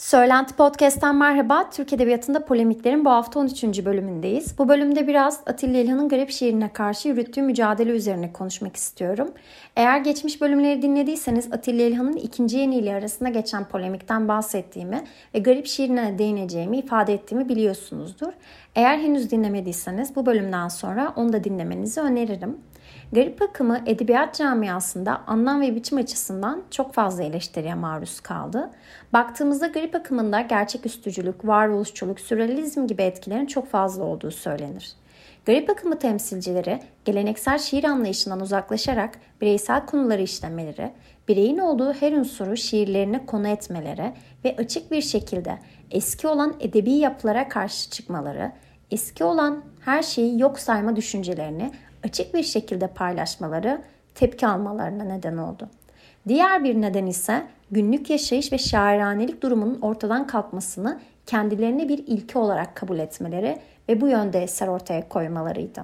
Söylenti Podcast'ten merhaba. Türk Edebiyatı'nda polemiklerin bu hafta 13. bölümündeyiz. Bu bölümde biraz Atilla İlhan'ın garip şiirine karşı yürüttüğü mücadele üzerine konuşmak istiyorum. Eğer geçmiş bölümleri dinlediyseniz Atilla İlhan'ın ikinci yeniyle arasında geçen polemikten bahsettiğimi ve garip şiirine değineceğimi ifade ettiğimi biliyorsunuzdur. Eğer henüz dinlemediyseniz bu bölümden sonra onu da dinlemenizi öneririm. Garip akımı edebiyat camiasında anlam ve biçim açısından çok fazla eleştiriye maruz kaldı. Baktığımızda garip akımında gerçeküstücülük, varoluşçuluk, sürrealizm gibi etkilerin çok fazla olduğu söylenir. Garip akımı temsilcileri geleneksel şiir anlayışından uzaklaşarak bireysel konuları işlemeleri, bireyin olduğu her unsuru şiirlerine konu etmeleri ve açık bir şekilde eski olan edebi yapılara karşı çıkmaları, eski olan her şeyi yok sayma düşüncelerini açık bir şekilde paylaşmaları tepki almalarına neden oldu. Diğer bir neden ise günlük yaşayış ve şairanelik durumunun ortadan kalkmasını kendilerine bir ilke olarak kabul etmeleri ve bu yönde eser ortaya koymalarıydı.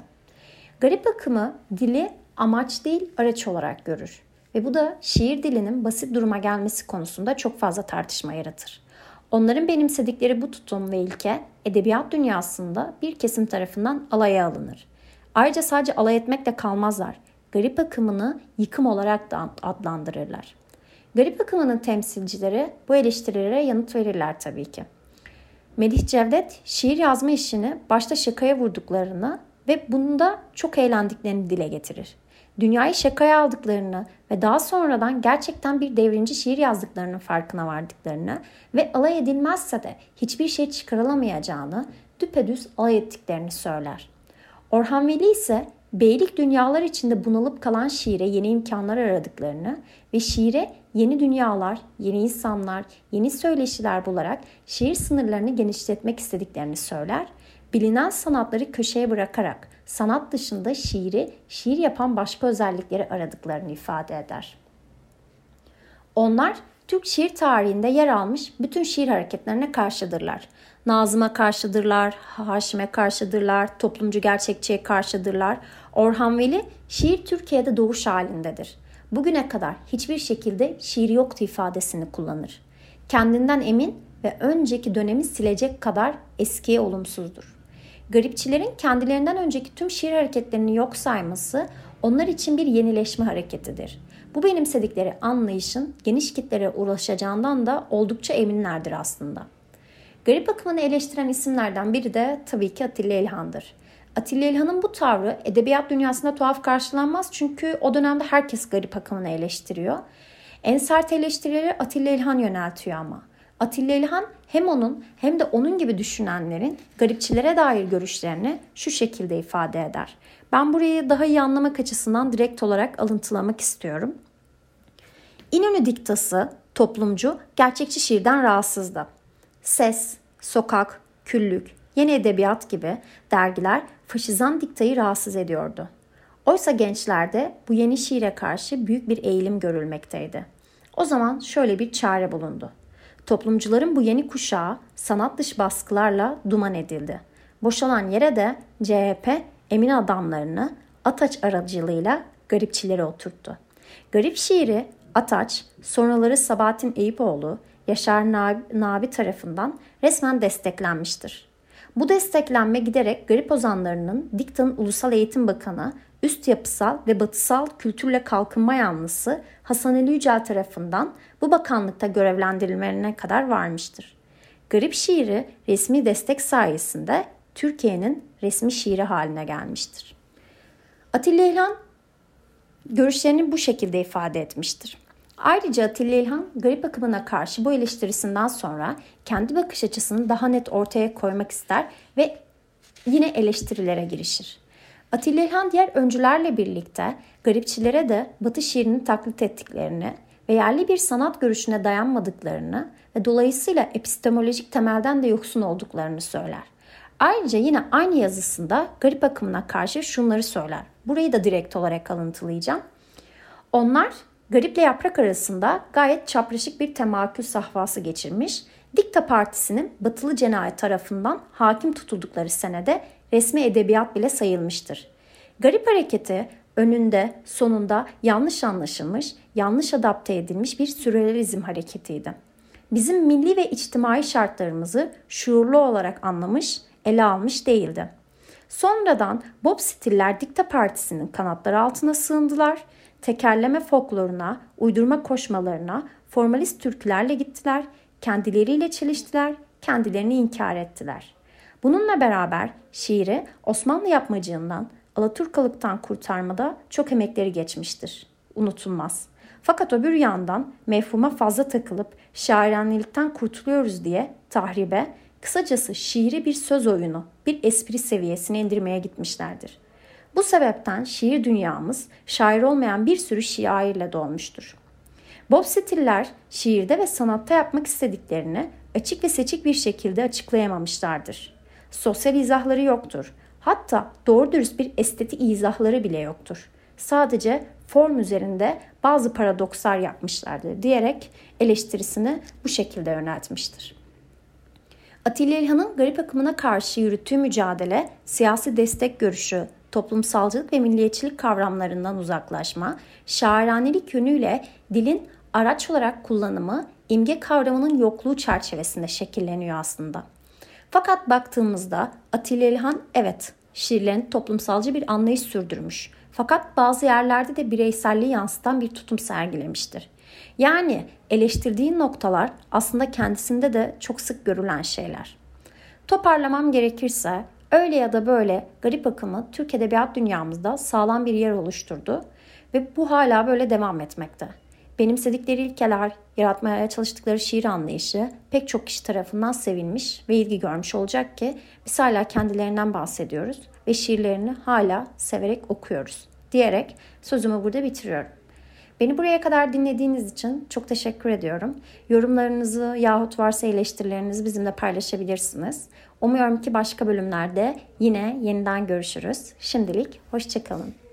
Garip akımı dili amaç değil araç olarak görür ve bu da şiir dilinin basit duruma gelmesi konusunda çok fazla tartışma yaratır. Onların benimsedikleri bu tutum ve ilke edebiyat dünyasında bir kesim tarafından alaya alınır Ayrıca sadece alay etmekle kalmazlar. Garip akımını yıkım olarak da adlandırırlar. Garip akımının temsilcileri bu eleştirilere yanıt verirler tabii ki. Melih Cevdet şiir yazma işini başta şakaya vurduklarını ve bunda çok eğlendiklerini dile getirir. Dünyayı şakaya aldıklarını ve daha sonradan gerçekten bir devrimci şiir yazdıklarının farkına vardıklarını ve alay edilmezse de hiçbir şey çıkarılamayacağını düpedüz alay ettiklerini söyler. Orhan Veli ise beylik dünyalar içinde bunalıp kalan şiire yeni imkanlar aradıklarını ve şiire yeni dünyalar, yeni insanlar, yeni söyleşiler bularak şiir sınırlarını genişletmek istediklerini söyler. Bilinen sanatları köşeye bırakarak sanat dışında şiiri, şiir yapan başka özellikleri aradıklarını ifade eder. Onlar Türk şiir tarihinde yer almış bütün şiir hareketlerine karşıdırlar. Nazım'a karşıdırlar, Haşim'e karşıdırlar, toplumcu gerçekçiye karşıdırlar. Orhan Veli şiir Türkiye'de doğuş halindedir. Bugüne kadar hiçbir şekilde şiir yoktu ifadesini kullanır. Kendinden emin ve önceki dönemi silecek kadar eskiye olumsuzdur. Garipçilerin kendilerinden önceki tüm şiir hareketlerini yok sayması onlar için bir yenileşme hareketidir. Bu benimsedikleri anlayışın geniş kitlere ulaşacağından da oldukça eminlerdir aslında. Garip akımını eleştiren isimlerden biri de tabii ki Atilla İlhan'dır. Atilla İlhan'ın bu tavrı edebiyat dünyasında tuhaf karşılanmaz çünkü o dönemde herkes garip akımını eleştiriyor. En sert eleştirileri Atilla İlhan yöneltiyor ama. Atilla İlhan hem onun hem de onun gibi düşünenlerin garipçilere dair görüşlerini şu şekilde ifade eder. Ben burayı daha iyi anlamak açısından direkt olarak alıntılamak istiyorum. İnönü diktası, toplumcu, gerçekçi şiirden rahatsızdı. Ses, Sokak, Küllük, Yeni Edebiyat gibi dergiler faşizan diktayı rahatsız ediyordu. Oysa gençlerde bu yeni şiire karşı büyük bir eğilim görülmekteydi. O zaman şöyle bir çare bulundu. Toplumcuların bu yeni kuşağı sanat dış baskılarla duman edildi. Boşalan yere de CHP emin adamlarını Ataç aracılığıyla garipçilere oturttu. Garip şiiri Ataç, sonraları Sabahattin Eyüpoğlu, Yaşar Nabi tarafından resmen desteklenmiştir. Bu desteklenme giderek garip ozanlarının Diktan'ın Ulusal Eğitim Bakanı, üst yapısal ve batısal kültürle kalkınma yanlısı Hasan Ali Yücel tarafından bu bakanlıkta görevlendirilmelerine kadar varmıştır. Garip şiiri resmi destek sayesinde Türkiye'nin resmi şiiri haline gelmiştir. Atilla İlhan görüşlerini bu şekilde ifade etmiştir. Ayrıca Atilla İlhan garip akımına karşı bu eleştirisinden sonra kendi bakış açısını daha net ortaya koymak ister ve yine eleştirilere girişir. Atilla İlhan diğer öncülerle birlikte garipçilere de Batı şiirini taklit ettiklerini ve yerli bir sanat görüşüne dayanmadıklarını ve dolayısıyla epistemolojik temelden de yoksun olduklarını söyler. Ayrıca yine aynı yazısında garip akımına karşı şunları söyler. Burayı da direkt olarak alıntılayacağım. Onlar Gariple yaprak arasında gayet çapraşık bir temakül sahvası geçirmiş, Dikta Partisi'nin batılı cenayet tarafından hakim tutuldukları senede resmi edebiyat bile sayılmıştır. Garip hareketi önünde, sonunda yanlış anlaşılmış, yanlış adapte edilmiş bir sürrealizm hareketiydi. bizim milli ve içtimai şartlarımızı şuurlu olarak anlamış, ele almış değildi. Sonradan Bob Stiller Dikta Partisi'nin kanatları altına sığındılar. Tekerleme folkloruna, uydurma koşmalarına, formalist türkülerle gittiler. Kendileriyle çeliştiler, kendilerini inkar ettiler. Bununla beraber şiiri Osmanlı yapmacığından, Alaturkalıktan kurtarmada çok emekleri geçmiştir. Unutulmaz. Fakat öbür yandan mefhuma fazla takılıp şairanilikten kurtuluyoruz diye tahribe, kısacası şiiri bir söz oyunu, bir espri seviyesine indirmeye gitmişlerdir. Bu sebepten şiir dünyamız şair olmayan bir sürü şairle dolmuştur. Bob Stiller şiirde ve sanatta yapmak istediklerini açık ve seçik bir şekilde açıklayamamışlardır. Sosyal izahları yoktur. Hatta doğru dürüst bir estetik izahları bile yoktur. Sadece form üzerinde bazı paradokslar yapmışlardır diyerek eleştirisini bu şekilde yöneltmiştir. Atilla İlhan'ın garip akımına karşı yürüttüğü mücadele, siyasi destek görüşü, toplumsalcılık ve milliyetçilik kavramlarından uzaklaşma, şairanelik yönüyle dilin araç olarak kullanımı, imge kavramının yokluğu çerçevesinde şekilleniyor aslında. Fakat baktığımızda Atilla İlhan evet şiirlerin toplumsalcı bir anlayış sürdürmüş. Fakat bazı yerlerde de bireyselliği yansıtan bir tutum sergilemiştir. Yani eleştirdiği noktalar aslında kendisinde de çok sık görülen şeyler. Toparlamam gerekirse öyle ya da böyle garip akımı Türk edebiyat dünyamızda sağlam bir yer oluşturdu ve bu hala böyle devam etmekte. Benimsedikleri ilkeler, yaratmaya çalıştıkları şiir anlayışı pek çok kişi tarafından sevilmiş ve ilgi görmüş olacak ki biz hala kendilerinden bahsediyoruz ve şiirlerini hala severek okuyoruz diyerek sözümü burada bitiriyorum. Beni buraya kadar dinlediğiniz için çok teşekkür ediyorum. Yorumlarınızı yahut varsa eleştirilerinizi bizimle paylaşabilirsiniz. Umuyorum ki başka bölümlerde yine yeniden görüşürüz. Şimdilik hoşçakalın.